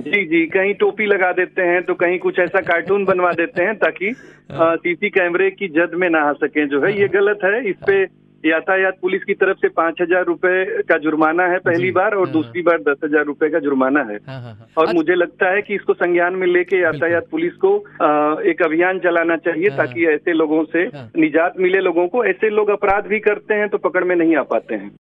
जी जी कहीं टोपी लगा देते हैं तो कहीं कुछ ऐसा कार्टून बनवा देते हैं ताकि सीसी कैमरे की जद में ना आ सके जो है ये गलत है। इस पे यातायात पुलिस की तरफ़ से पाँच हज़ार रूपए का जुर्माना है पहली बार और दूसरी बार दस हज़ार रूपए का जुर्माना है। और मुझे लगता है कि इसको संज्ञान में लेके यातायात पुलिस को एक अभियान चलाना चाहिए ताकि ऐसे लोगों से निजात मिले लोगों को। ऐसे लोग अपराध भी करते हैं तो पकड़ में नहीं आ पाते हैं।